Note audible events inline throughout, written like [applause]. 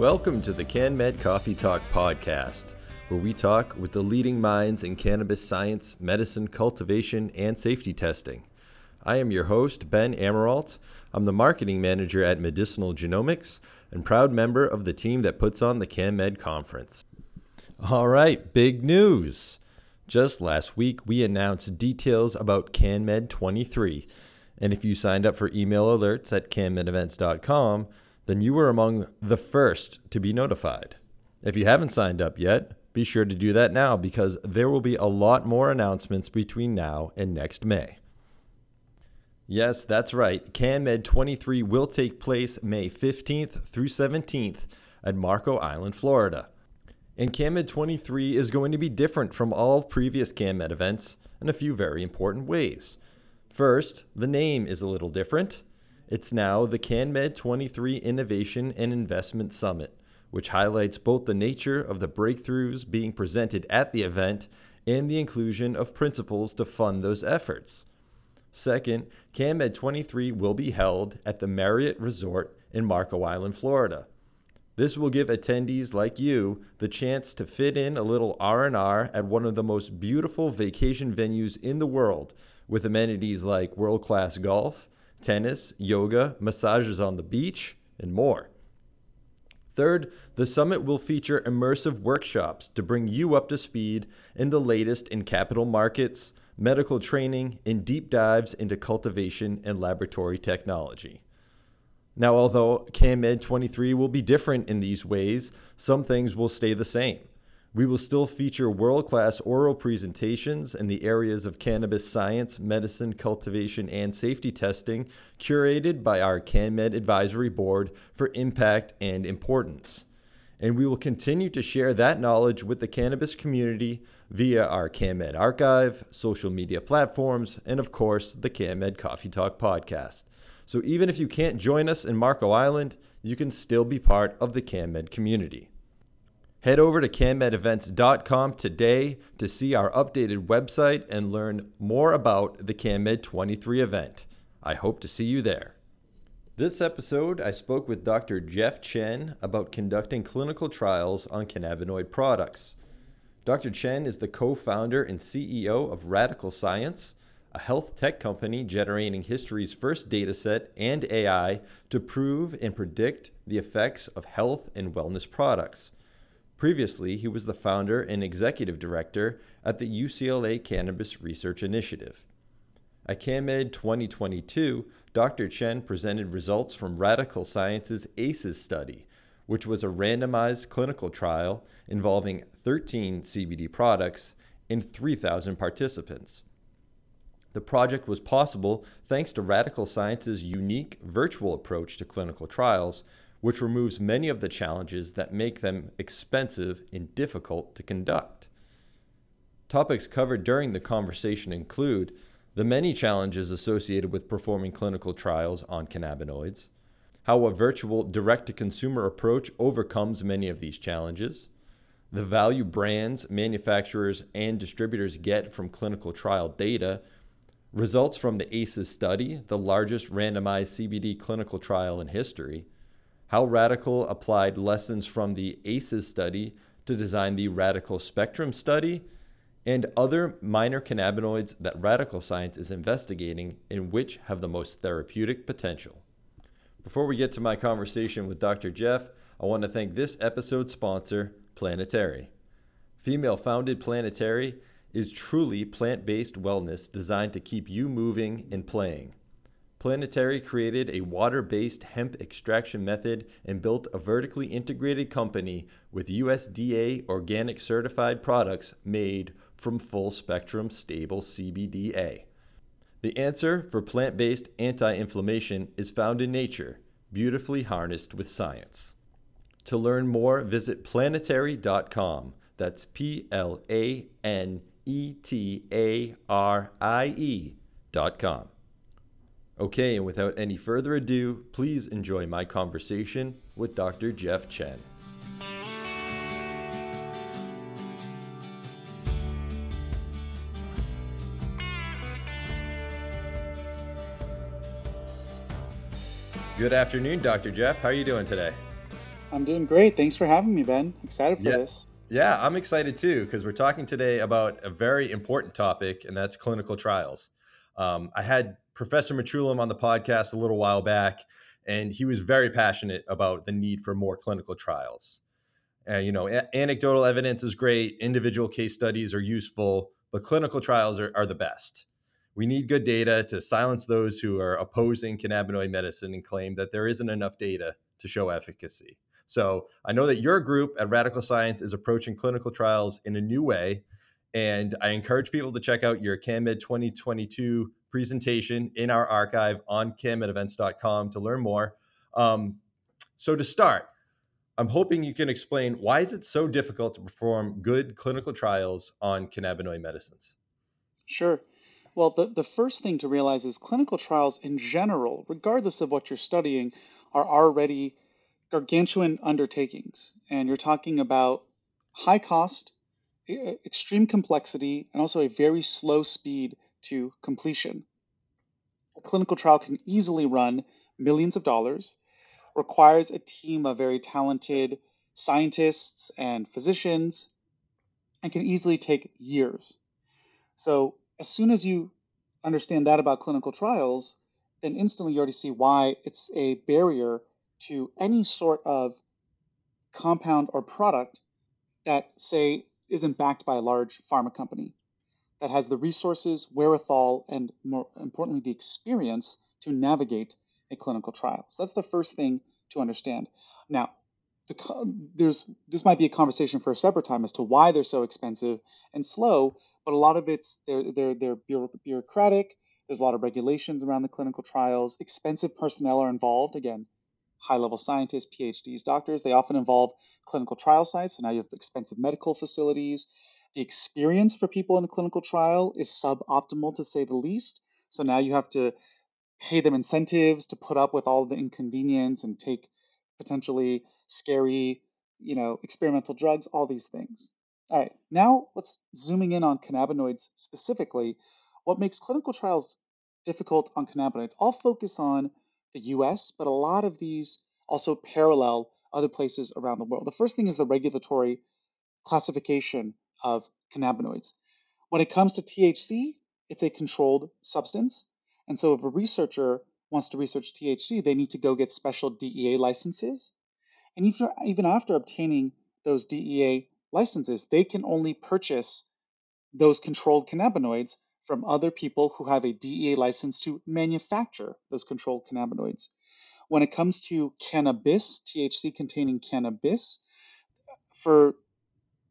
Welcome to the CanMed Coffee Talk podcast, where we talk with the leading minds in cannabis science, medicine, cultivation, and safety testing. I am your host, Ben Amirault. I'm the marketing manager at Medicinal Genomics and proud member of the team that puts on the CanMed conference. All right, big news. Just last week, we announced details about CanMed 23. And if you signed up for email alerts at canmedevents.com, then you were among the first to be notified. If you haven't signed up yet, be sure to do that now because there will be a lot more announcements between now and next May. Yes, that's right. CanMed 23 will take place May 15th through 17th at Marco Island, Florida. And CanMed 23 is going to be different from all previous CanMed events in a few very important ways. First, the name is a little different. It's now the CanMed 23 Innovation and Investment Summit, which highlights both the nature of the breakthroughs being presented at the event and the inclusion of principals to fund those efforts. Second, CanMed 23 will be held at the Marriott Resort in Marco Island, Florida. This will give attendees like you the chance to fit in a little R&R at one of the most beautiful vacation venues in the world with amenities like world-class golf, tennis, yoga, massages on the beach, and more. Third, the summit will feature immersive workshops to bring you up to speed in the latest in capital markets, medical training, and deep dives into cultivation and laboratory technology. Now, although CanMed 23 will be different in these ways, some things will stay the same. We will still feature world class oral presentations in the areas of cannabis science, medicine, cultivation, and safety testing, curated by our CanMed Advisory Board for impact and importance. And we will continue to share that knowledge with the cannabis community via our CanMed archive, social media platforms, and of course, the CanMed Coffee Talk podcast. So even if you can't join us in Marco Island, you can still be part of the CanMed community. Head over to canmedevents.com today to see our updated website and learn more about the CanMed 23 event. I hope to see you there. This episode, I spoke with Dr. Jeff Chen about conducting clinical trials on cannabinoid products. Dr. Chen is the co founder and CEO of Radical Science, a health tech company generating history's first dataset and AI to prove and predict the effects of health and wellness products. Previously, he was the founder and executive director at the UCLA Cannabis Research Initiative. At CanMed 2022, Dr. Chen presented results from Radical Science's ACEs study, which was a randomized clinical trial involving 13 CBD products and 3,000 participants. The project was possible thanks to Radical Science's unique virtual approach to clinical trials, which removes many of the challenges that make them expensive and difficult to conduct. Topics covered during the conversation include the many challenges associated with performing clinical trials on cannabinoids, how a virtual direct to consumer approach overcomes many of these challenges, the value brands, manufacturers, and distributors get from clinical trial data, results from the ACEs study, the largest randomized CBD clinical trial in history how Radical applied lessons from the ACEs study to design the Radical Spectrum study, and other minor cannabinoids that Radical Science is investigating and which have the most therapeutic potential. Before we get to my conversation with Dr. Jeff, I want to thank this episode's sponsor, Planetarie. Female founded Planetarie is truly plant based wellness designed to keep you moving and playing. Planetarie created a water based hemp extraction method and built a vertically integrated company with USDA organic certified products made from full spectrum stable CBDA. The answer for plant based anti inflammation is found in nature, beautifully harnessed with science. To learn more, visit planetarie.com. That's P L A N E T A R I E.com. Okay, and without any further ado, please enjoy my conversation with Dr. Jeff Chen. Good afternoon, Dr. Jeff. How are you doing today? I'm doing great. Thanks for having me, Ben. Excited for yeah. this. Yeah, I'm excited too because we're talking today about a very important topic, and that's clinical trials. Um, I had Professor Mechoulam on the podcast a little while back, and he was very passionate about the need for more clinical trials. And you know, a- anecdotal evidence is great, individual case studies are useful, but clinical trials are, are the best. We need good data to silence those who are opposing cannabinoid medicine and claim that there isn't enough data to show efficacy. So I know that your group at Radical Science is approaching clinical trials in a new way. And I encourage people to check out your CanMed 2022 presentation in our archive on canmedevents.com to learn more. Um, so to start, I'm hoping you can explain why is it so difficult to perform good clinical trials on cannabinoid medicines? Sure. Well, the, the first thing to realize is clinical trials in general, regardless of what you're studying, are already gargantuan undertakings. And you're talking about high cost, extreme complexity, and also a very slow speed to completion. A clinical trial can easily run millions of dollars, requires a team of very talented scientists and physicians, and can easily take years. So, as soon as you understand that about clinical trials, then instantly you already see why it's a barrier to any sort of compound or product that, say, isn't backed by a large pharma company that has the resources, wherewithal, and more importantly, the experience to navigate a clinical trial. So that's the first thing to understand. Now, the, there's this might be a conversation for a separate time as to why they're so expensive and slow, but a lot of it's they're they're they're bureaucratic. There's a lot of regulations around the clinical trials. Expensive personnel are involved. Again, high level scientists, PhDs, doctors. They often involve clinical trial sites. So now you have expensive medical facilities. The experience for people in a clinical trial is suboptimal to say the least. So now you have to pay them incentives to put up with all the inconvenience and take potentially scary, you know, experimental drugs, all these things. All right, now let's zooming in on cannabinoids specifically. What makes clinical trials difficult on cannabinoids? I'll focus on the US, but a lot of these also parallel other places around the world. The first thing is the regulatory classification of cannabinoids. When it comes to THC, it's a controlled substance. And so if a researcher wants to research THC, they need to go get special DEA licenses. And even, even after obtaining those DEA licenses, they can only purchase those controlled cannabinoids from other people who have a DEA license to manufacture those controlled cannabinoids. When it comes to cannabis, THC containing cannabis, for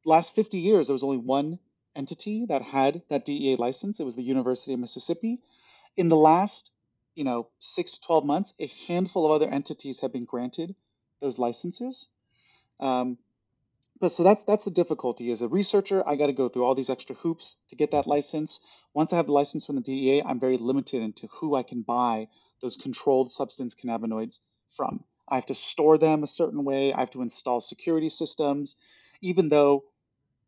last 50 years, there was only one entity that had that DEA license. It was the University of Mississippi. In the last, you know, six to 12 months, a handful of other entities have been granted those licenses. Um, but so that's that's the difficulty. As a researcher, I got to go through all these extra hoops to get that license. Once I have the license from the DEA, I'm very limited into who I can buy those controlled substance cannabinoids from. I have to store them a certain way. I have to install security systems, even though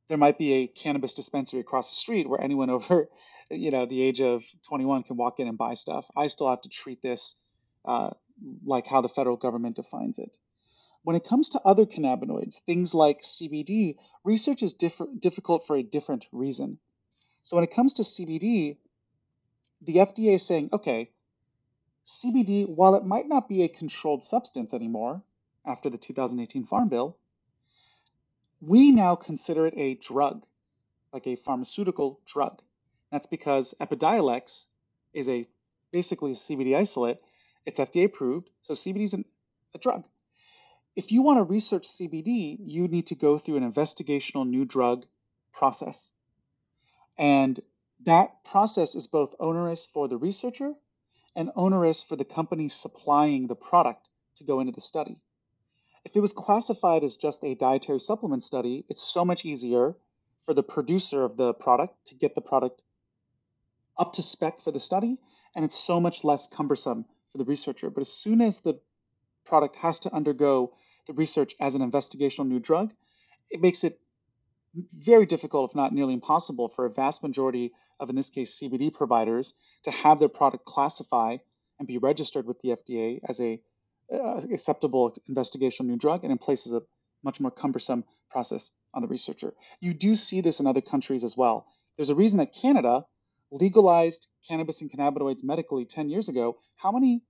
there might be a cannabis dispensary across the street where anyone [laughs] over, you know, the age of 21 can walk in and buy stuff. I still have to treat this uh, like how the federal government defines it. When it comes to other cannabinoids, things like CBD, research is diff- difficult for a different reason. So when it comes to CBD, the FDA is saying, okay, CBD, while it might not be a controlled substance anymore after the 2018 Farm Bill, we now consider it a drug, like a pharmaceutical drug. That's because Epidiolex is a basically a CBD isolate. It's FDA approved, so CBD is an, a drug if you want to research CBD, you need to go through an investigational new drug process. And that process is both onerous for the researcher and onerous for the company supplying the product to go into the study. If it was classified as just a dietary supplement study, it's so much easier for the producer of the product to get the product up to spec for the study, and it's so much less cumbersome for the researcher. But as soon as the product has to undergo the research as an investigational new drug, it makes it very difficult, if not nearly impossible, for a vast majority of, in this case, CBD providers to have their product classify and be registered with the FDA as a uh, acceptable investigational new drug and it places a much more cumbersome process on the researcher. You do see this in other countries as well. There's a reason that Canada legalized cannabis and cannabinoids medically 10 years ago. How many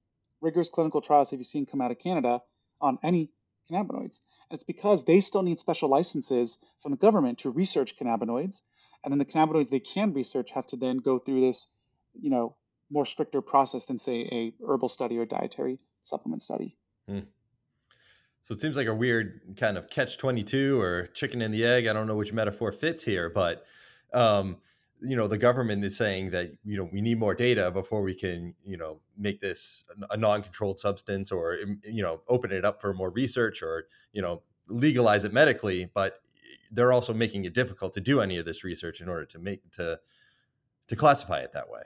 rigorous clinical trials have you seen come out of Canada on any cannabinoids? And it's because they still need special licenses from the government to research cannabinoids. And then the cannabinoids they can research have to then go through this, you know, more stricter process than say a herbal study or dietary supplement study. Hmm. So it seems like a weird kind of catch 22 or chicken and the egg. I don't know which metaphor fits here, but um, you know, the government is saying that, you know, we need more data before we can, you know, make this a non-controlled substance or, um, you know, open it up for more research or, you know, legalize it medically, but they're also making it difficult to do any of this research in order to make to to classify it that way.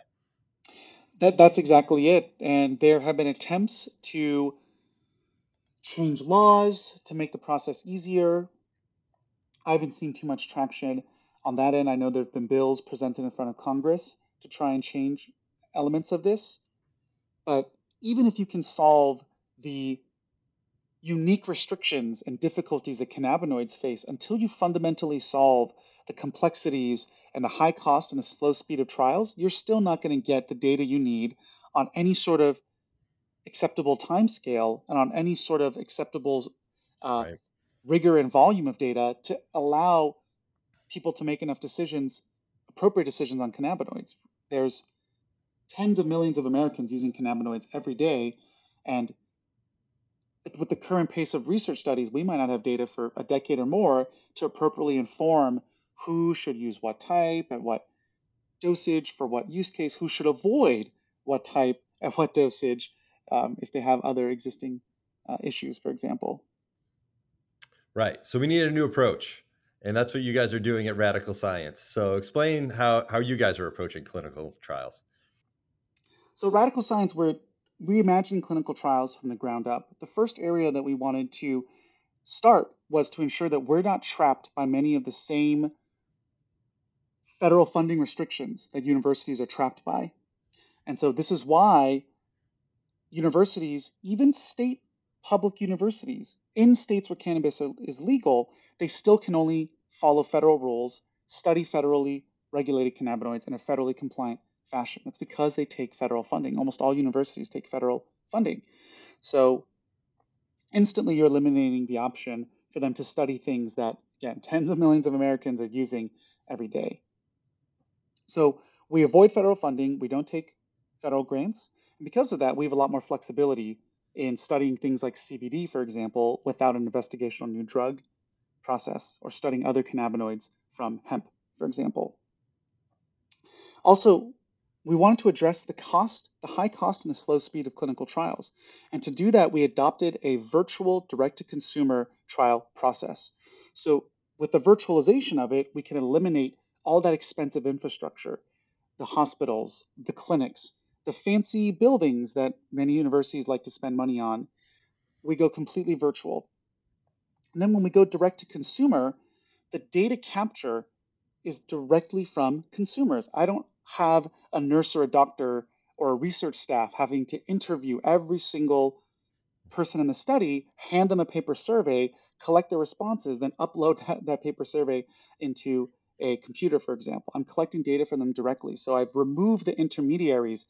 That that's exactly it. And there have been attempts to change laws to make the process easier. I haven't seen too much traction on that end. I know there have been bills presented in front of Congress to try and change elements of this. But even if you can solve the unique restrictions and difficulties that cannabinoids face, until you fundamentally solve the complexities and the high cost and the slow speed of trials, you're still not going to get the data you need on any sort of acceptable time scale and on any sort of acceptable uh, right. rigor and volume of data to allow people to make enough decisions, appropriate decisions on cannabinoids. There's tens of millions of Americans using cannabinoids every day, and with the current pace of research studies, we might not have data for a decade or more to appropriately inform who should use what type at what dosage for what use case, who should avoid what type at what dosage, um, if they have other existing uh, issues, for example. Right. So we need a new approach. And that's what you guys are doing at Radical Science. So explain how, how you guys are approaching clinical trials. So, Radical Science, we're reimagining clinical trials from the ground up. The first area that we wanted to start was to ensure that we're not trapped by many of the same federal funding restrictions that universities are trapped by. And so, this is why universities, even state public universities, in states where cannabis is legal, they still can only follow federal rules, study federally regulated cannabinoids in a federally compliant fashion. That's because they take federal funding. Almost all universities take federal funding. So instantly you're eliminating the option for them to study things that, again, tens of millions of Americans are using every day. So we avoid federal funding, we don't take federal grants, and because of that, we have a lot more flexibility in studying things like CBD, for example, without an investigational new drug process, or studying other cannabinoids from hemp, for example. Also, we wanted to address the cost, the high cost and the slow speed of clinical trials. And to do that, we adopted a virtual direct to consumer trial process. So, with the virtualization of it, we can eliminate all that expensive infrastructure the hospitals, the clinics, the fancy buildings that many universities like to spend money on, we go completely virtual. And then when we go direct to consumer, the data capture is directly from consumers. I don't have a nurse or a doctor or a research staff having to interview every single person in the study, hand them a paper survey, collect their responses, then upload that, [laughs] that paper survey into a computer, for example. I'm collecting data from them directly. So I've removed the intermediaries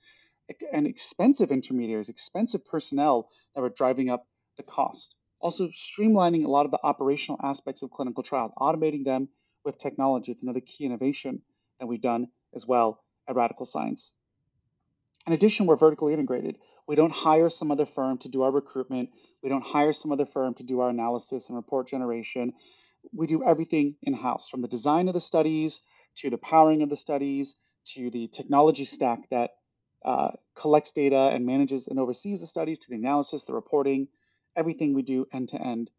and expensive intermediaries, expensive personnel that were driving up the cost. Also, streamlining a lot of the operational aspects of clinical trials, automating them with technology. It's another key innovation that we've done as well at Radical Science. In addition, we're vertically integrated. We don't hire some other firm to do our recruitment. We don't hire some other firm to do our analysis and report generation. We do everything in house from the design of the studies to the powering of the studies to the technology stack that uh, collects data and manages and oversees the studies to the analysis, the reporting, everything we do end to end.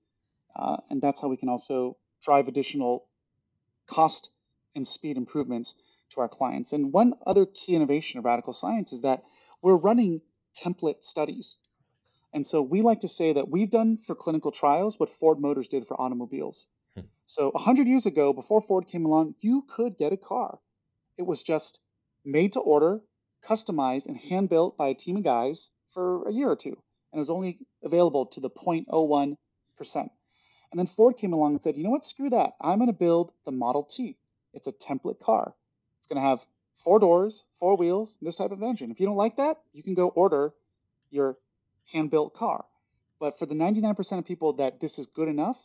Uh, and that's how we can also drive additional cost and speed improvements to our clients. And one other key innovation of Radical Science is that we're running template studies. And so we like to say that we've done for clinical trials what Ford Motors did for automobiles. Hmm. So 100 years ago, before Ford came along, you could get a car. It was just made to order, customized and hand built by a team of guys for a year or two. And it was only available to the 0.01%. And then Ford came along and said, you know what, screw that. I'm going to build the Model T. It's a template car. It's going to have four doors, four wheels, this type of engine. If you don't like that, you can go order your hand built car. But for the 99% of people that this is good enough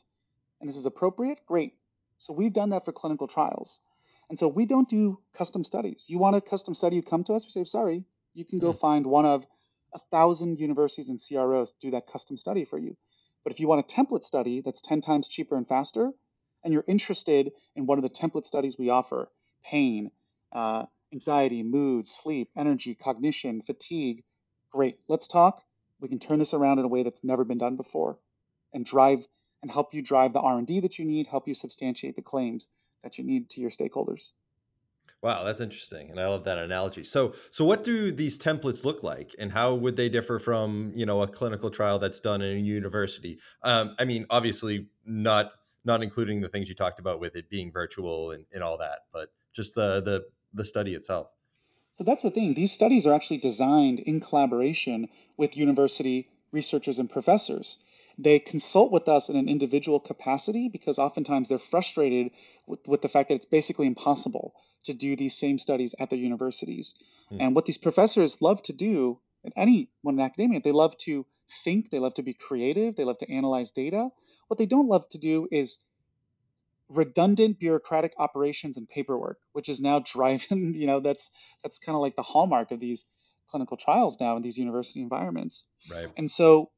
and this is appropriate, great. So we've done that for clinical trials. And so we don't do custom studies. You want a custom study, you come to us, we say, sorry, you can go mm. find one of a thousand universities and CROs do that custom study for you. But if you want a template study that's 10 times cheaper and faster, and you're interested in one of the template studies we offer, pain, uh, anxiety, mood, sleep, energy, cognition, fatigue, great. Let's talk. We can turn this around in a way that's never been done before and drive and help you drive the R&D that you need, help you substantiate the claims that you need to your stakeholders. Wow, that's interesting, and I love that analogy. So, so what do these templates look like, and how would they differ from you know a clinical trial that's done in a university? Um, I mean, obviously not not including the things you talked about with it being virtual and, and all that, but just the the the study itself. So that's the thing. These studies are actually designed in collaboration with university researchers and professors. They consult with us in an individual capacity because oftentimes they're frustrated with, with the fact that it's basically impossible to do these same studies at their universities. Mm. And what these professors love to do, and anyone in academia, they love to think, they love to be creative, they love to analyze data. What they don't love to do is redundant bureaucratic operations and paperwork, which is now [laughs] driving, you know, that's that's kind of like the hallmark of these clinical trials now in these university environments. Right. And so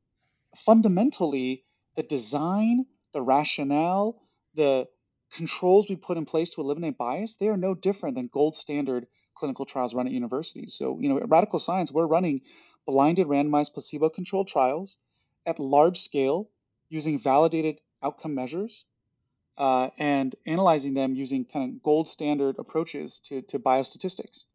fundamentally, the design, the rationale, the controls we put in place to eliminate bias, they are no different than gold standard clinical trials run at universities. So, you know, at Radical Science, we're running blinded randomized placebo controlled trials at large scale using validated outcome measures uh, and analyzing them using kind of gold standard approaches to, to biostatistics.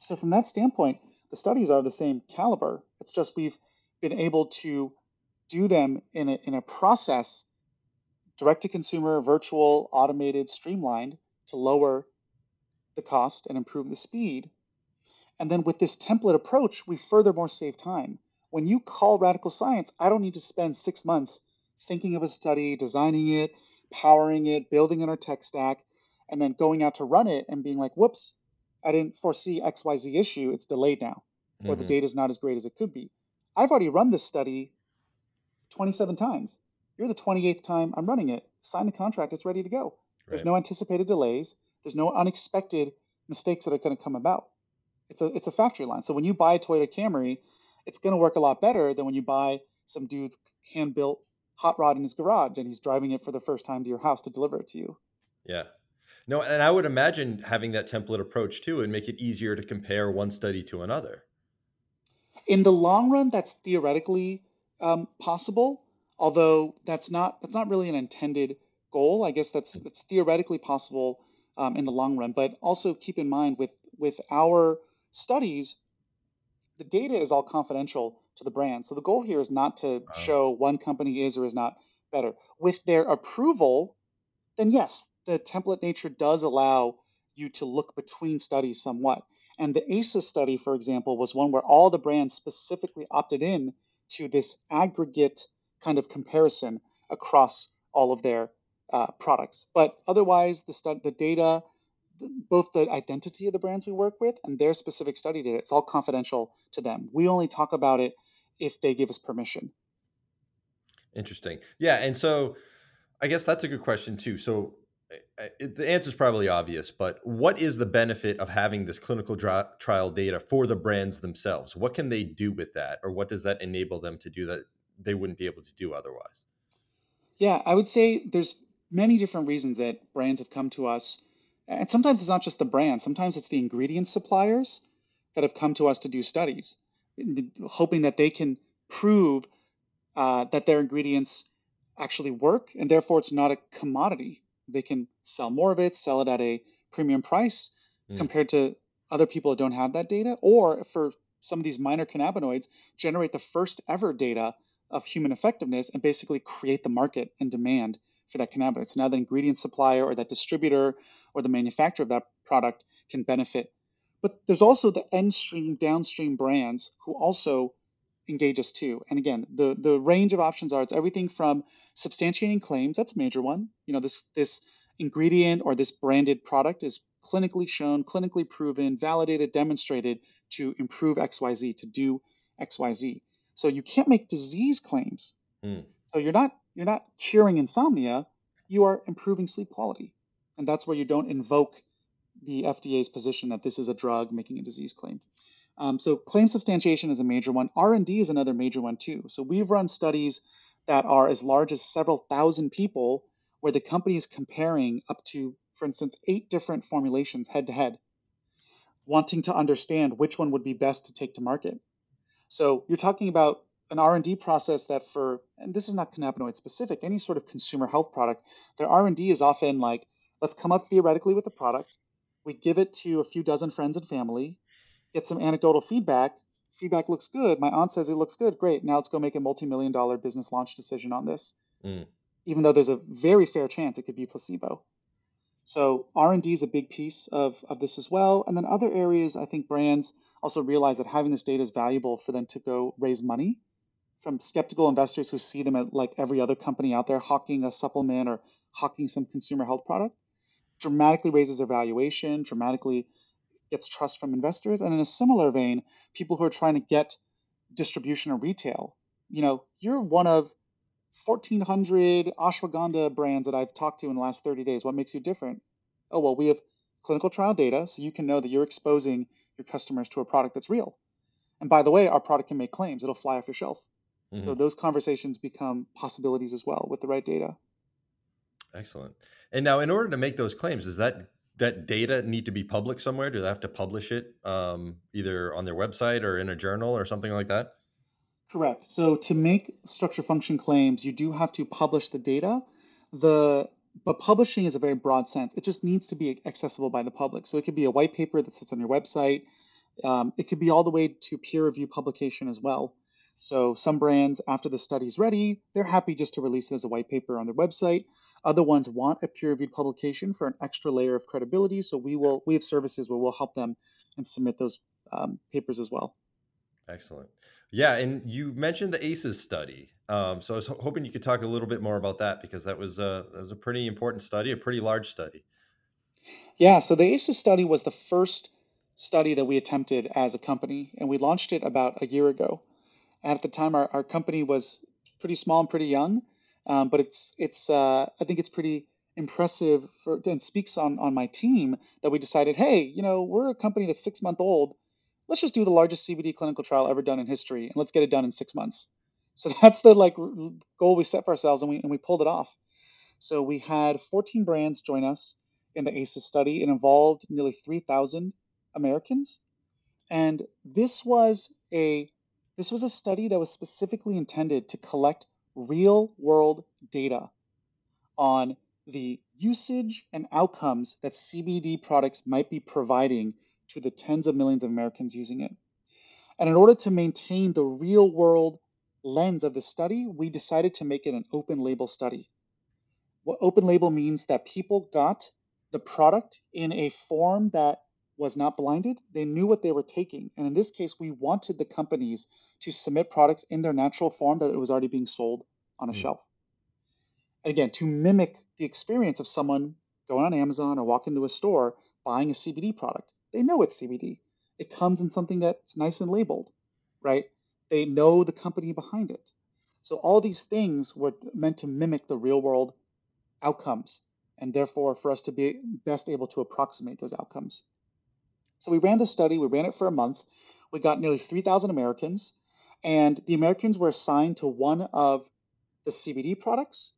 So, from that standpoint, the studies are the same caliber. It's just we've been able to do them in a, in a process direct to consumer, virtual, automated, streamlined to lower the cost and improve the speed. And then with this template approach, we furthermore save time. When you call radical science, I don't need to spend six months thinking of a study, designing it, powering it, building in our tech stack, and then going out to run it and being like, whoops, I didn't foresee XYZ issue. It's delayed now, or mm-hmm. the data is not as great as it could be. I've already run this study 27 times. You're the 28th time I'm running it. Sign the contract, it's ready to go. There's right. no anticipated delays, there's no unexpected mistakes that are going to come about. It's a it's a factory line. So when you buy a Toyota Camry, it's going to work a lot better than when you buy some dude's hand built hot rod in his garage and he's driving it for the first time to your house to deliver it to you. Yeah. No, and I would imagine having that template approach too and make it easier to compare one study to another. In the long run, that's theoretically um, possible, although that's not that's not really an intended goal. I guess that's that's theoretically possible um, in the long run. But also keep in mind with with our studies, the data is all confidential to the brand. So the goal here is not to wow. show one company is or is not better. With their approval, then yes, the template nature does allow you to look between studies somewhat. And the ACES study, for example, was one where all the brands specifically opted in to this aggregate kind of comparison across all of their uh, products. But otherwise, the, the data, both the identity of the brands we work with and their specific study data, it's all confidential to them. We only talk about it if they give us permission. Interesting. Yeah. And so I guess that's a good question, too. So it, the answer is probably obvious, but what is the benefit of having this clinical trial data for the brands themselves? What can they do with that, or what does that enable them to do that they wouldn't be able to do otherwise? Yeah, I would say there's many different reasons that brands have come to us, and sometimes it's not just the brand. Sometimes it's the ingredient suppliers that have come to us to do studies, hoping that they can prove uh, that their ingredients actually work, and therefore it's not a commodity they can sell more of it, sell it at a premium price mm. compared to other people that don't have that data, or for some of these minor cannabinoids, generate the first ever data of human effectiveness and basically create the market and demand for that cannabinoid. So now the ingredient supplier or that distributor or the manufacturer of that product can benefit. But there's also the end stream, downstream brands who also engage us too. And again, the the range of options are it's everything from substantiating claims, that's a major one. You know, this this ingredient or this branded product is clinically shown, clinically proven, validated, demonstrated to improve XYZ, to do XYZ. So you can't make disease claims. Mm. So you're not you're not curing insomnia, you are improving sleep quality. And that's where you don't invoke the FDA's position that this is a drug making a disease claim. Um, so claim substantiation is a major one. R&D is another major one too. So we've run studies that are as large as several thousand people where the company is comparing up to, for instance, eight different formulations head to head, wanting to understand which one would be best to take to market. So you're talking about an R&D process that for, and this is not cannabinoid specific, any sort of consumer health product, their R&D is often like, let's come up theoretically with a product, we give it to a few dozen friends and family, get some anecdotal feedback. Feedback looks good. My aunt says it looks good. Great. Now let's go make a multi-million dollar business launch decision on this. Mm. Even though there's a very fair chance it could be placebo. So R&D is a big piece of, of this as well. And then other areas, I think brands also realize that having this data is valuable for them to go raise money from skeptical investors who see them like every other company out there hawking a supplement or hawking some consumer health product dramatically raises their valuation, dramatically gets trust from investors. And in a similar vein, people who are trying to get distribution or retail, you know, you're one of 1,400 ashwagandha brands that I've talked to in the last 30 days. What makes you different? Oh, well, we have clinical trial data, so you can know that you're exposing your customers to a product that's real. And by the way, our product can make claims, it'll fly off your shelf. Mm-hmm. So those conversations become possibilities as well with the right data. Excellent. And now, in order to make those claims, does that that data need to be public somewhere? Do they have to publish it um, either on their website or in a journal or something like that? Correct. So to make structure function claims, you do have to publish the data. The but publishing is a very broad sense. It just needs to be accessible by the public. So it could be a white paper that sits on your website. Um, it could be all the way to peer review publication as well. So some brands, after the study's ready, they're happy just to release it as a white paper on their website. Other ones want a peer-reviewed publication for an extra layer of credibility. So we will we have services where we'll help them and submit those um, papers as well. Excellent. Yeah, and you mentioned the ACEs study. Um, so I was hoping you could talk a little bit more about that because that was a that was a pretty important study, a pretty large study. Yeah. So the ACEs study was the first study that we attempted as a company, and we launched it about a year ago. And at the time, our, our company was pretty small and pretty young. Um, but it's it's uh, I think it's pretty impressive for, and speaks on on my team that we decided, hey, you know, we're a company that's six month old. Let's just do the largest CBD clinical trial ever done in history, and let's get it done in six months. [laughs] So that's the like goal we set for ourselves, and we and we pulled it off. So we had 14 brands join us in the ACEs study. It involved nearly 3,000 Americans, and this was a this was a study that was specifically intended to collect real world data on the usage and outcomes that CBD products might be providing to the tens of millions of Americans using it. And in order to maintain the real world lens of the study, we decided to make it an open label study. What open label means that people got the product in a form that was not blinded. They knew what they were taking. And in this case, we wanted the companies to submit products in their natural form that it was already being sold on a mm. shelf. And again, to mimic the experience of someone going on Amazon or walking into a store buying a CBD product. They know it's CBD. It comes in something that's nice and labeled, right? They know the company behind it. So all these things were meant to mimic the real world outcomes and therefore for us to be best able to approximate those outcomes. So we ran the study, we ran it for a month. We got nearly 3,000 Americans, and the Americans were assigned to one of the CBD products,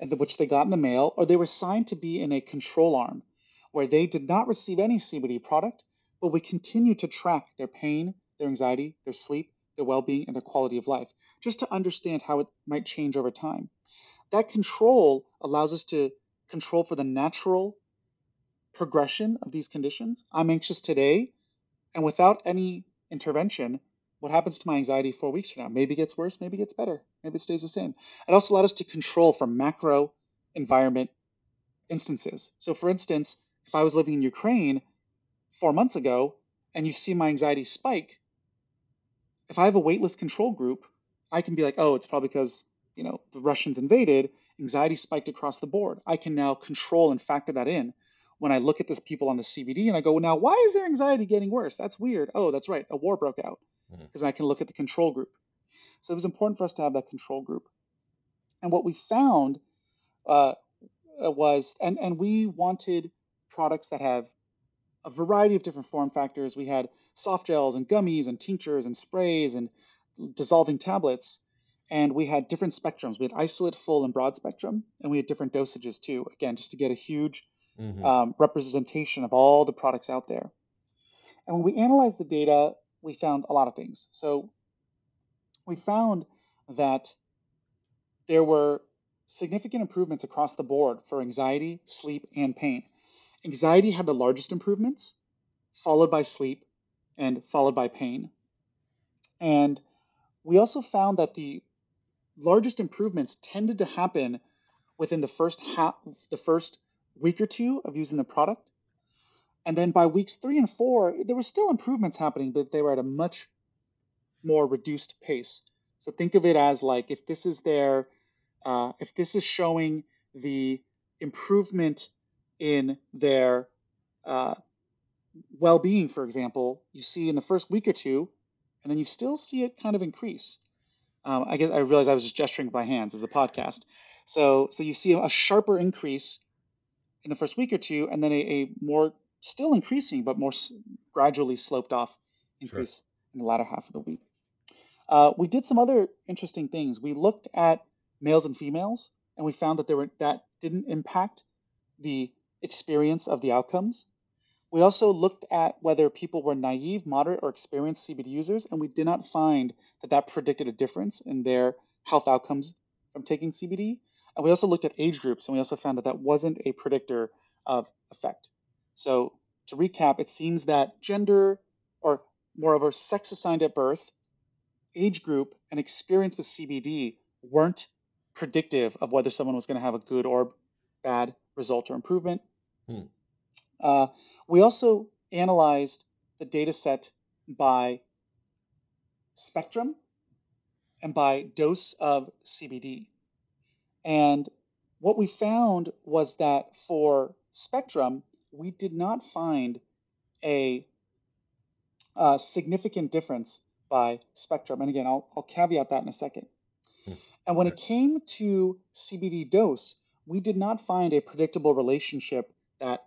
which they got in the mail, or they were assigned to be in a control arm where they did not receive any CBD product, but we continue to track their pain, their anxiety, their sleep, their well being, and their quality of life, just to understand how it might change over time. That control allows us to control for the natural progression of these conditions. I'm anxious today, and without any intervention, what happens to my anxiety four weeks from now? Maybe it gets worse, maybe it gets better, maybe it stays the same. It also allowed us to control for macro environment instances. So, for instance, if I was living in Ukraine four months ago and you see my anxiety spike, if I have a waitlist control group, I can be like, oh, it's probably because you know the Russians invaded, anxiety spiked across the board. I can now control and factor that in when I look at this people on the CBD and I go, now why is their anxiety getting worse? That's weird. Oh, that's right, a war broke out because mm-hmm. I can look at the control group. So it was important for us to have that control group. And what we found uh, was, and and we wanted products that have a variety of different form factors. We had soft gels and gummies and tinctures and sprays and dissolving tablets. And we had different spectrums. We had isolate, full, and broad spectrum, and we had different dosages too. Again, just to get a huge mm-hmm. um, representation of all the products out there. And when we analyzed the data, we found a lot of things. So we found that there were significant improvements across the board for anxiety, sleep, and pain. Anxiety had the largest improvements, followed by sleep, and followed by pain. And we also found that the largest improvements tended to happen within the first half, the first week or two of using the product. And then by weeks three and four, there were still improvements happening, but they were at a much more reduced pace. So think of it as like if this is their, uh, if this is showing the improvement in their uh, well-being, for example, you see in the first week or two, and then you still see it kind of increase. Um, I guess I realized I was just gesturing with my hands as a podcast. So, so you see a sharper increase in the first week or two, and then a, a more still increasing, but more s- gradually sloped off increase sure. in the latter half of the week. Uh, we did some other interesting things. We looked at males and females, and we found that there were that didn't impact the experience of the outcomes. We also looked at whether people were naive, moderate, or experienced CBD users, and we did not find that that predicted a difference in their health outcomes from taking CBD. And we also looked at age groups, and we also found that that wasn't a predictor of effect. So to recap, it seems that gender, or moreover, sex assigned at birth, age group, and experience with CBD weren't predictive of whether someone was going to have a good or bad result or improvement. Hmm. Uh, we also analyzed the data set by spectrum and by dose of CBD. And what we found was that for spectrum, we did not find a, a significant difference by spectrum. And again, I'll, I'll caveat that in a second. Hmm. And when it came to CBD dose, we did not find a predictable relationship that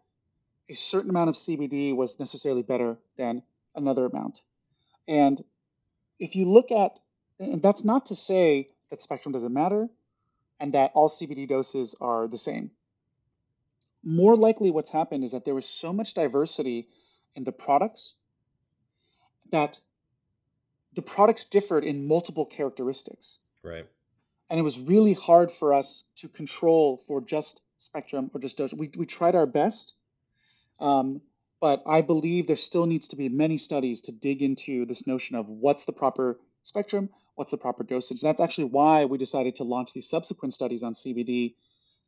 a certain amount of CBD was necessarily better than another amount. And if you look at, and that's not to say that spectrum doesn't matter and that all CBD doses are the same. More likely, what's happened is that there was so much diversity in the products that the products differed in multiple characteristics. Right. And it was really hard for us to control for just spectrum or just dose. We, we tried our best, um, but I believe there still needs to be many studies to dig into this notion of what's the proper spectrum, what's the proper dosage. That's actually why we decided to launch these subsequent studies on CBD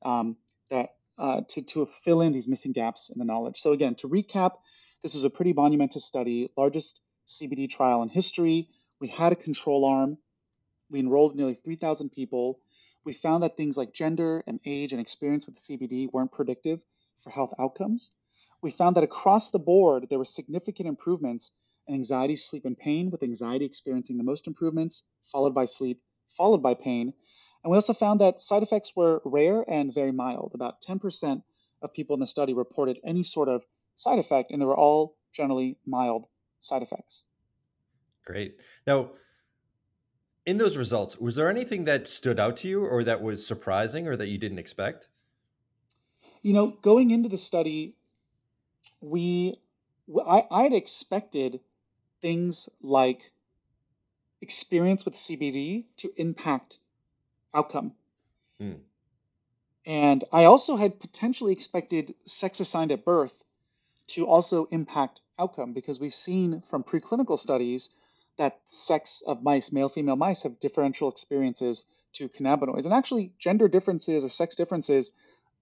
um, that uh, to, to fill in these missing gaps in the knowledge. So again, to recap, this is a pretty monumental study, largest CBD trial in history. We had a control arm. We enrolled nearly 3,000 people. We found that things like gender and age and experience with CBD weren't predictive for health outcomes we found that across the board, there were significant improvements in anxiety, sleep, and pain, with anxiety experiencing the most improvements, followed by sleep, followed by pain. And we also found that side effects were rare and very mild. About 10% of people in the study reported any sort of side effect, and they were all generally mild side effects. Great. Now, in those results, was there anything that stood out to you or that was surprising or that you didn't expect? You know, going into the study, we I, I'd expected things like experience with CBD to impact outcome. Mm. And I also had potentially expected sex assigned at birth to also impact outcome because we've seen from preclinical studies that sex of mice, male female mice, have differential experiences to cannabinoids. And actually, gender differences or sex differences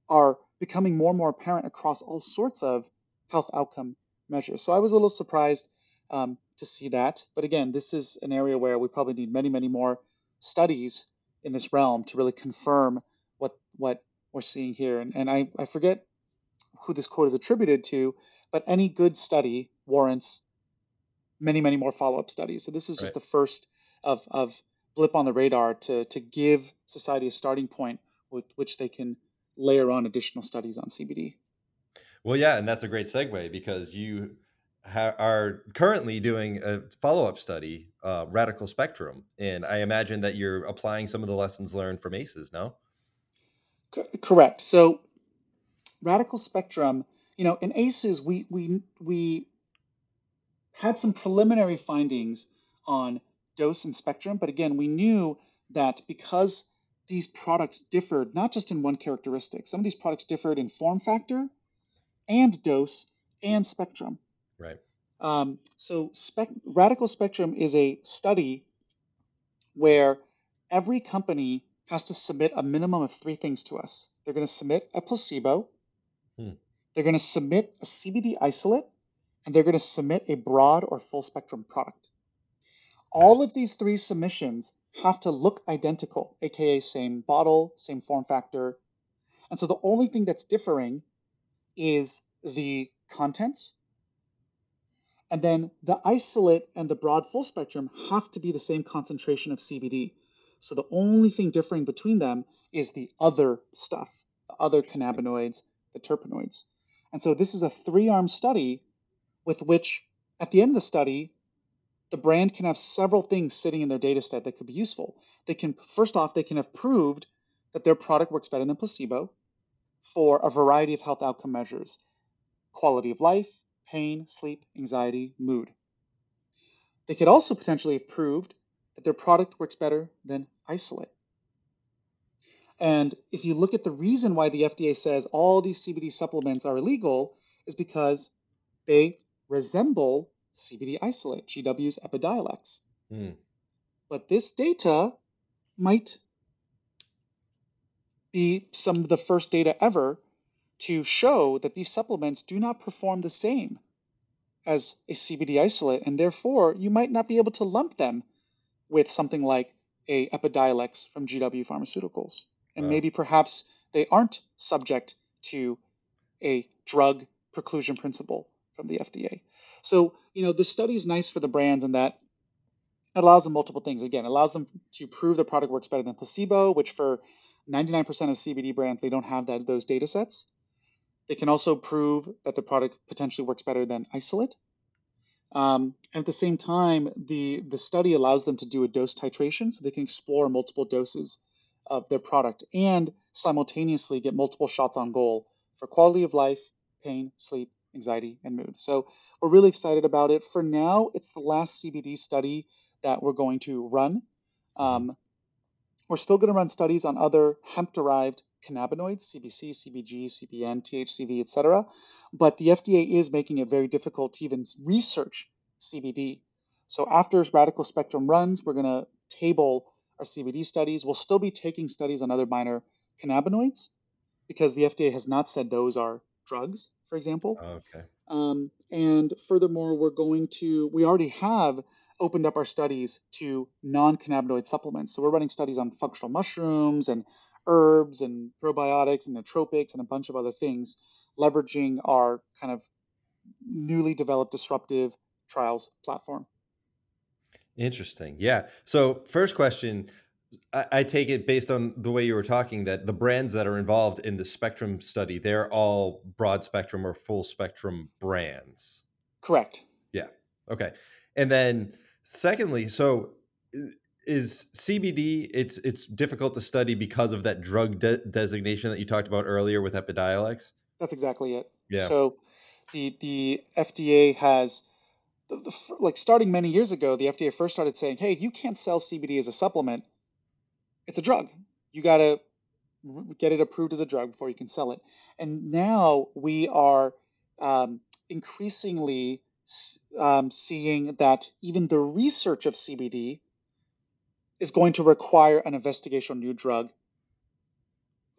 are becoming more and more apparent across all sorts of health outcome measures. So I was a little surprised um, to see that. But again, this is an area where we probably need many, many more studies in this realm to really confirm what what we're seeing here. And, and I, I forget who this quote is attributed to, but any good study warrants many, many more follow-up studies. So this is just right. the first of, of blip on the radar to, to give society a starting point with which they can layer on additional studies on CBD. Well, yeah, and that's a great segue because you ha- are currently doing a follow-up study, uh, Radicle Spectrum, and I imagine that you're applying some of the lessons learned from ACEs. No, C- correct. So, Radicle Spectrum, you know, in ACEs, we we we had some preliminary findings on dose and spectrum, but again, we knew that because these products differed not just in one characteristic, some of these products differed in form factor and dose and spectrum. Right. Um, so spec- Radicle Spectrum is a study where every company has to submit a minimum of three things to us. They're going to submit a placebo. Hmm. They're going to submit a CBD isolate, and they're going to submit a broad or full spectrum product. All of these three submissions have to look identical, aka same bottle, same form factor. And so the only thing that's differing is the contents. And then the isolate and the broad full spectrum have to be the same concentration of CBD. So the only thing differing between them is the other stuff, the other cannabinoids, the terpenoids. And so this is a three arm study with which, at the end of the study, the brand can have several things sitting in their data set that could be useful. They can, first off, they can have proved that their product works better than placebo for a variety of health outcome measures quality of life, pain, sleep, anxiety, mood. They could also potentially have proved that their product works better than isolate. And if you look at the reason why the FDA says all these CBD supplements are illegal, is because they resemble CBD isolate, GW's Epidiolex. Mm. But this data might be some of the first data ever to show that these supplements do not perform the same as a CBD isolate, and therefore you might not be able to lump them with something like a Epidiolex from GW Pharmaceuticals. And wow. maybe perhaps they aren't subject to a drug preclusion principle from the FDA. So, you know, the study is nice for the brands in that it allows them multiple things. Again, it allows them to prove the product works better than placebo, which for 99% of CBD brands, they don't have that those data sets. They can also prove that the product potentially works better than isolate. Um, and at the same time, the, the study allows them to do a dose titration so they can explore multiple doses of their product and simultaneously get multiple shots on goal for quality of life, pain, sleep, anxiety, and mood. So we're really excited about it. For now, it's the last CBD study that we're going to run. Um, we're still going to run studies on other hemp-derived cannabinoids, CBC, CBG, CBN, THCV, etc. But the FDA is making it very difficult to even research CBD. So after Radicle Spectrum runs, we're going to table our CBD studies. We'll still be taking studies on other minor cannabinoids because the FDA has not said those are drugs for example. okay. Um, and furthermore, we're going to, we already have opened up our studies to non cannabinoid supplements. So we're running studies on functional mushrooms and herbs and probiotics and nootropics and a bunch of other things, leveraging our kind of newly developed disruptive trials platform. Interesting. Yeah. So, first question I, I take it based on the way you were talking that the brands that are involved in the spectrum study, they're all broad spectrum or full spectrum brands. Correct. Yeah. Okay. And then secondly, so is CBD it's it's difficult to study because of that drug de- designation that you talked about earlier with Epidiolex? That's exactly it. Yeah. So the the FDA has the, the, like starting many years ago, the FDA first started saying, "Hey, you can't sell CBD as a supplement it's a drug. You got to get it approved as a drug before you can sell it. And now we are um, increasingly um, seeing that even the research of CBD is going to require an investigational new drug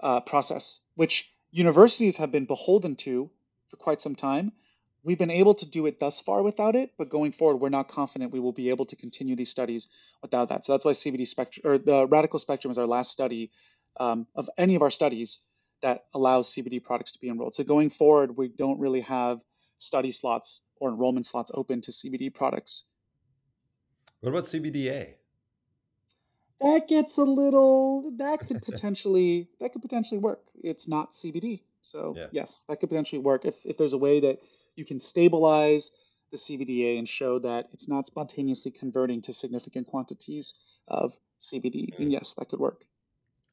uh, process, which universities have been beholden to for quite some time. we've been able to do it thus far without it, but going forward, we're not confident we will be able to continue these studies without that. So that's why CBD spectrum or the Radicle Spectrum is our last study um, of any of our studies that allows CBD products to be enrolled. So going forward, we don't really have study slots or enrollment slots open to CBD products. What about CBDA? That gets a little. That could potentially. that could potentially work. It's not CBD, so yeah. yes, that could potentially work if if there's a way that you can stabilize the CBDA and show that it's not spontaneously converting to significant quantities of CBD. Mm. And yes, that could work.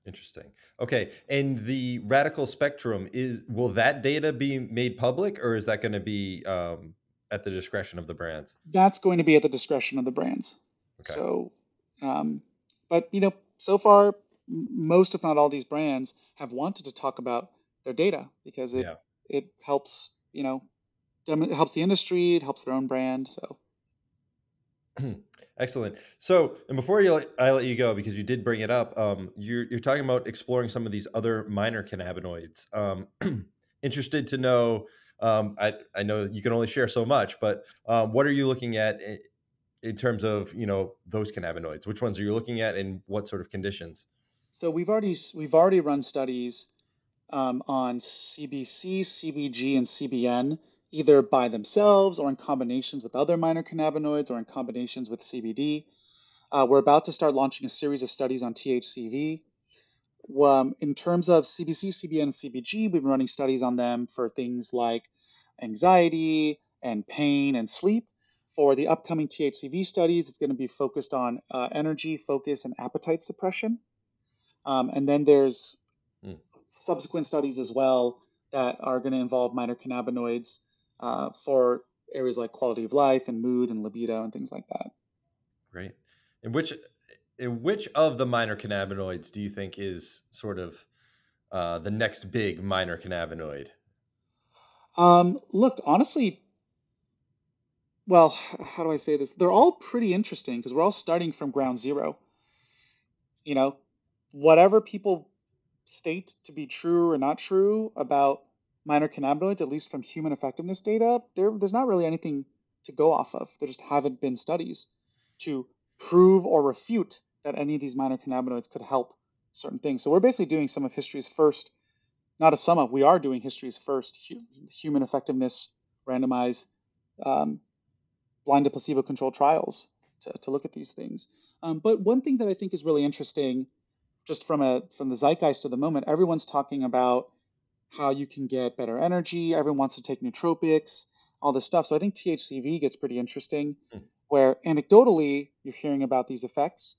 Interesting. Okay, and the Radicle Spectrum is will that data be made public, or is that going to be um, at the discretion of the brands? That's going to be at the discretion of the brands. Okay. So, um, but you know, so far, most if not all these brands have wanted to talk about their data because it yeah. it helps you know it helps the industry, it helps their own brand. So excellent. So, and before you, I let you go because you did bring it up, um, you're you're talking about exploring some of these other minor cannabinoids. Um, [clears throat] interested to know. Um, I I know you can only share so much, but um, what are you looking at in, in terms of you know those cannabinoids? Which ones are you looking at, and what sort of conditions? So we've already we've already run studies um, on CBC, CBG, and CBN either by themselves or in combinations with other minor cannabinoids or in combinations with CBD. Uh, we're about to start launching a series of studies on THCV. Um, in terms of CBC, CBN, and CBG, we've been running studies on them for things like anxiety and pain and sleep. For the upcoming THCV studies, it's going to be focused on uh, energy, focus, and appetite suppression. Um, and then there's mm. subsequent studies as well that are going to involve minor cannabinoids uh, for areas like quality of life and mood and libido and things like that. Great. And which in which of the minor cannabinoids do you think is sort of uh, the next big minor cannabinoid? Um, look, honestly, well, how do I say this? They're all pretty interesting because we're all starting from ground zero. You know, whatever people state to be true or not true about minor cannabinoids, at least from human effectiveness data, there, there's not really anything to go off of. There just haven't been studies to prove or refute that any of these minor cannabinoids could help certain things. So we're basically doing some of history's first, not a sum of, we are doing history's first hu- human effectiveness randomized um, blinded placebo controlled trials to, to look at these things. Um, but one thing that I think is really interesting, just from a from the zeitgeist of the moment, everyone's talking about how you can get better energy. Everyone wants to take nootropics, all this stuff. So I think THCV gets pretty interesting, mm. where anecdotally you're hearing about these effects.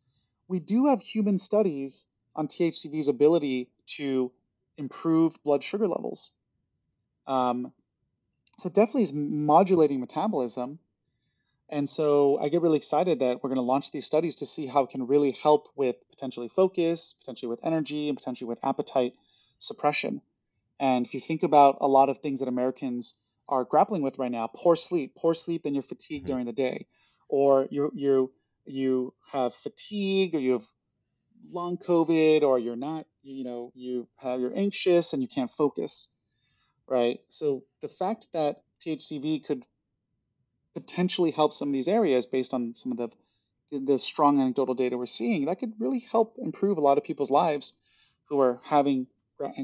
We do have human studies on THCV's ability to improve blood sugar levels. Um, so definitely is modulating metabolism. And so I get really excited that we're going to launch these studies to see how it can really help with potentially focus, potentially with energy, and potentially with appetite suppression. And if you think about a lot of things that Americans are grappling with right now, poor sleep, poor sleep, then you're fatigued mm-hmm. during the day, or you you you have fatigue, or you have long COVID, or you're not, you know, you have you're anxious and you can't focus, right? So the fact that THCV could potentially help some of these areas based on some of the the strong anecdotal data we're seeing, that could really help improve a lot of people's lives who are having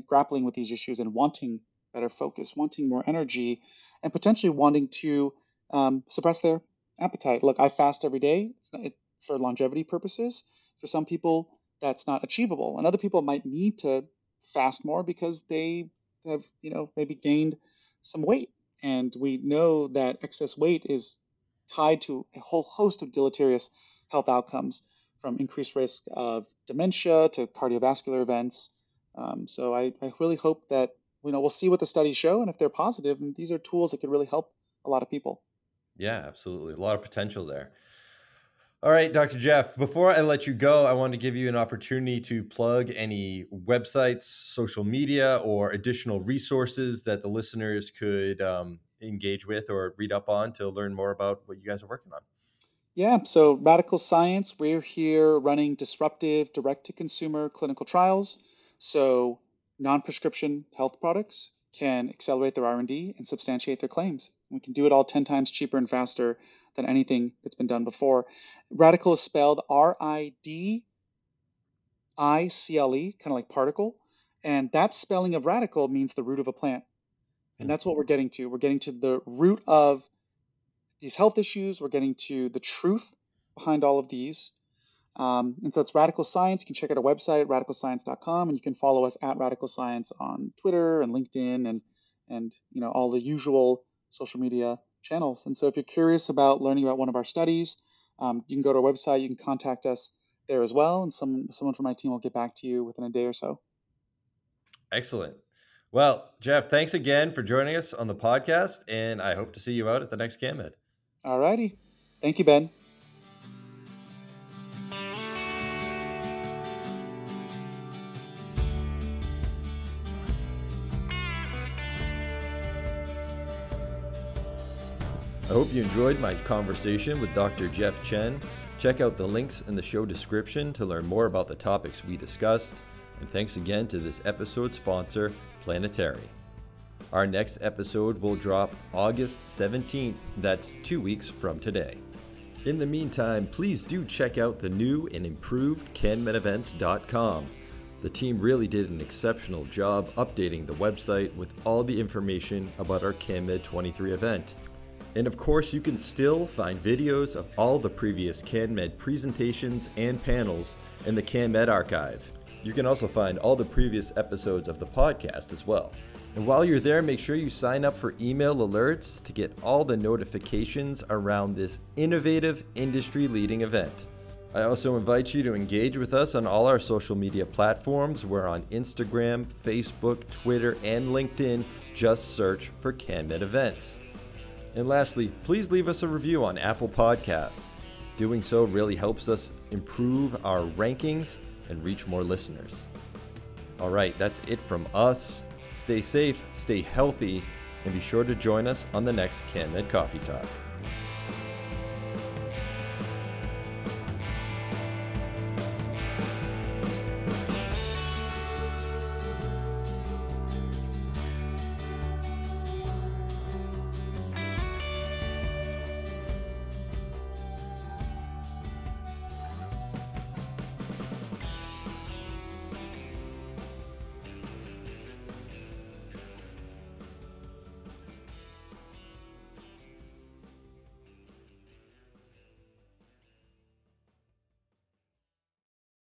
grappling with these issues and wanting better focus, wanting more energy, and potentially wanting to um, suppress their appetite. Look, I fast every day it, for longevity purposes. For some people, that's not achievable, and other people might need to fast more because they have, you know, maybe gained some weight. And we know that excess weight is tied to a whole host of deleterious health outcomes, from increased risk of dementia to cardiovascular events um, so I, I really hope that you know we'll see what the studies show, and if they're positive, and these are tools that could really help a lot of people. Yeah, absolutely, a lot of potential there. All right, Dr. Jeff, before I let you go, I want to give you an opportunity to plug any websites, social media, or additional resources that the listeners could um, engage with or read up on to learn more about what you guys are working on. Yeah, so Radicle Science, we're here running disruptive direct to consumer clinical trials. So, non prescription health products can accelerate their R&D and substantiate their claims. We can do it all 10 times cheaper and faster than anything that's been done before. Radicle is spelled R-I-D I C L E, kind of like particle. And that spelling of radicle means the root of a plant. And hmm. that's what we're getting to. We're getting to the root of these health issues. We're getting to the truth behind all of these. Um, and so it's Radicle Science. You can check out our website, radiclescience.com, and you can follow us at Radicle Science on Twitter and LinkedIn and and you know all the usual social media channels. And so if you're curious about learning about one of our studies, um, you can go to our website. You can contact us there as well, and some someone from my team will get back to you within a day or so. Excellent. Well, Jeff, thanks again for joining us on the podcast, and I hope to see you out at the next CanMed. All righty. Thank you, Ben. Hope you enjoyed my conversation with Dr. Jeff Chen. Check out the links in the show description to learn more about the topics we discussed. And thanks again to this episode sponsor, Planetarie. Our next episode will drop August 17th. That's two weeks from today. In the meantime, please do check out the new and improved canmedevents.com. The team really did an exceptional job updating the website with all the information about our CanMed 23 event. And of course, you can still find videos of all the previous CanMed presentations and panels in the CanMed archive. You can also find all the previous episodes of the podcast as well. And while you're there, make sure you sign up for email alerts to get all the notifications around this innovative industry leading event. I also invite you to engage with us on all our social media platforms. We're on Instagram, Facebook, Twitter, and LinkedIn. Just search for CanMed Events. And lastly, please leave us a review on Apple Podcasts. Doing so really helps us improve our rankings and reach more listeners. All right, that's it from us. Stay safe, stay healthy, and be sure to join us on the next CanMed Coffee Talk.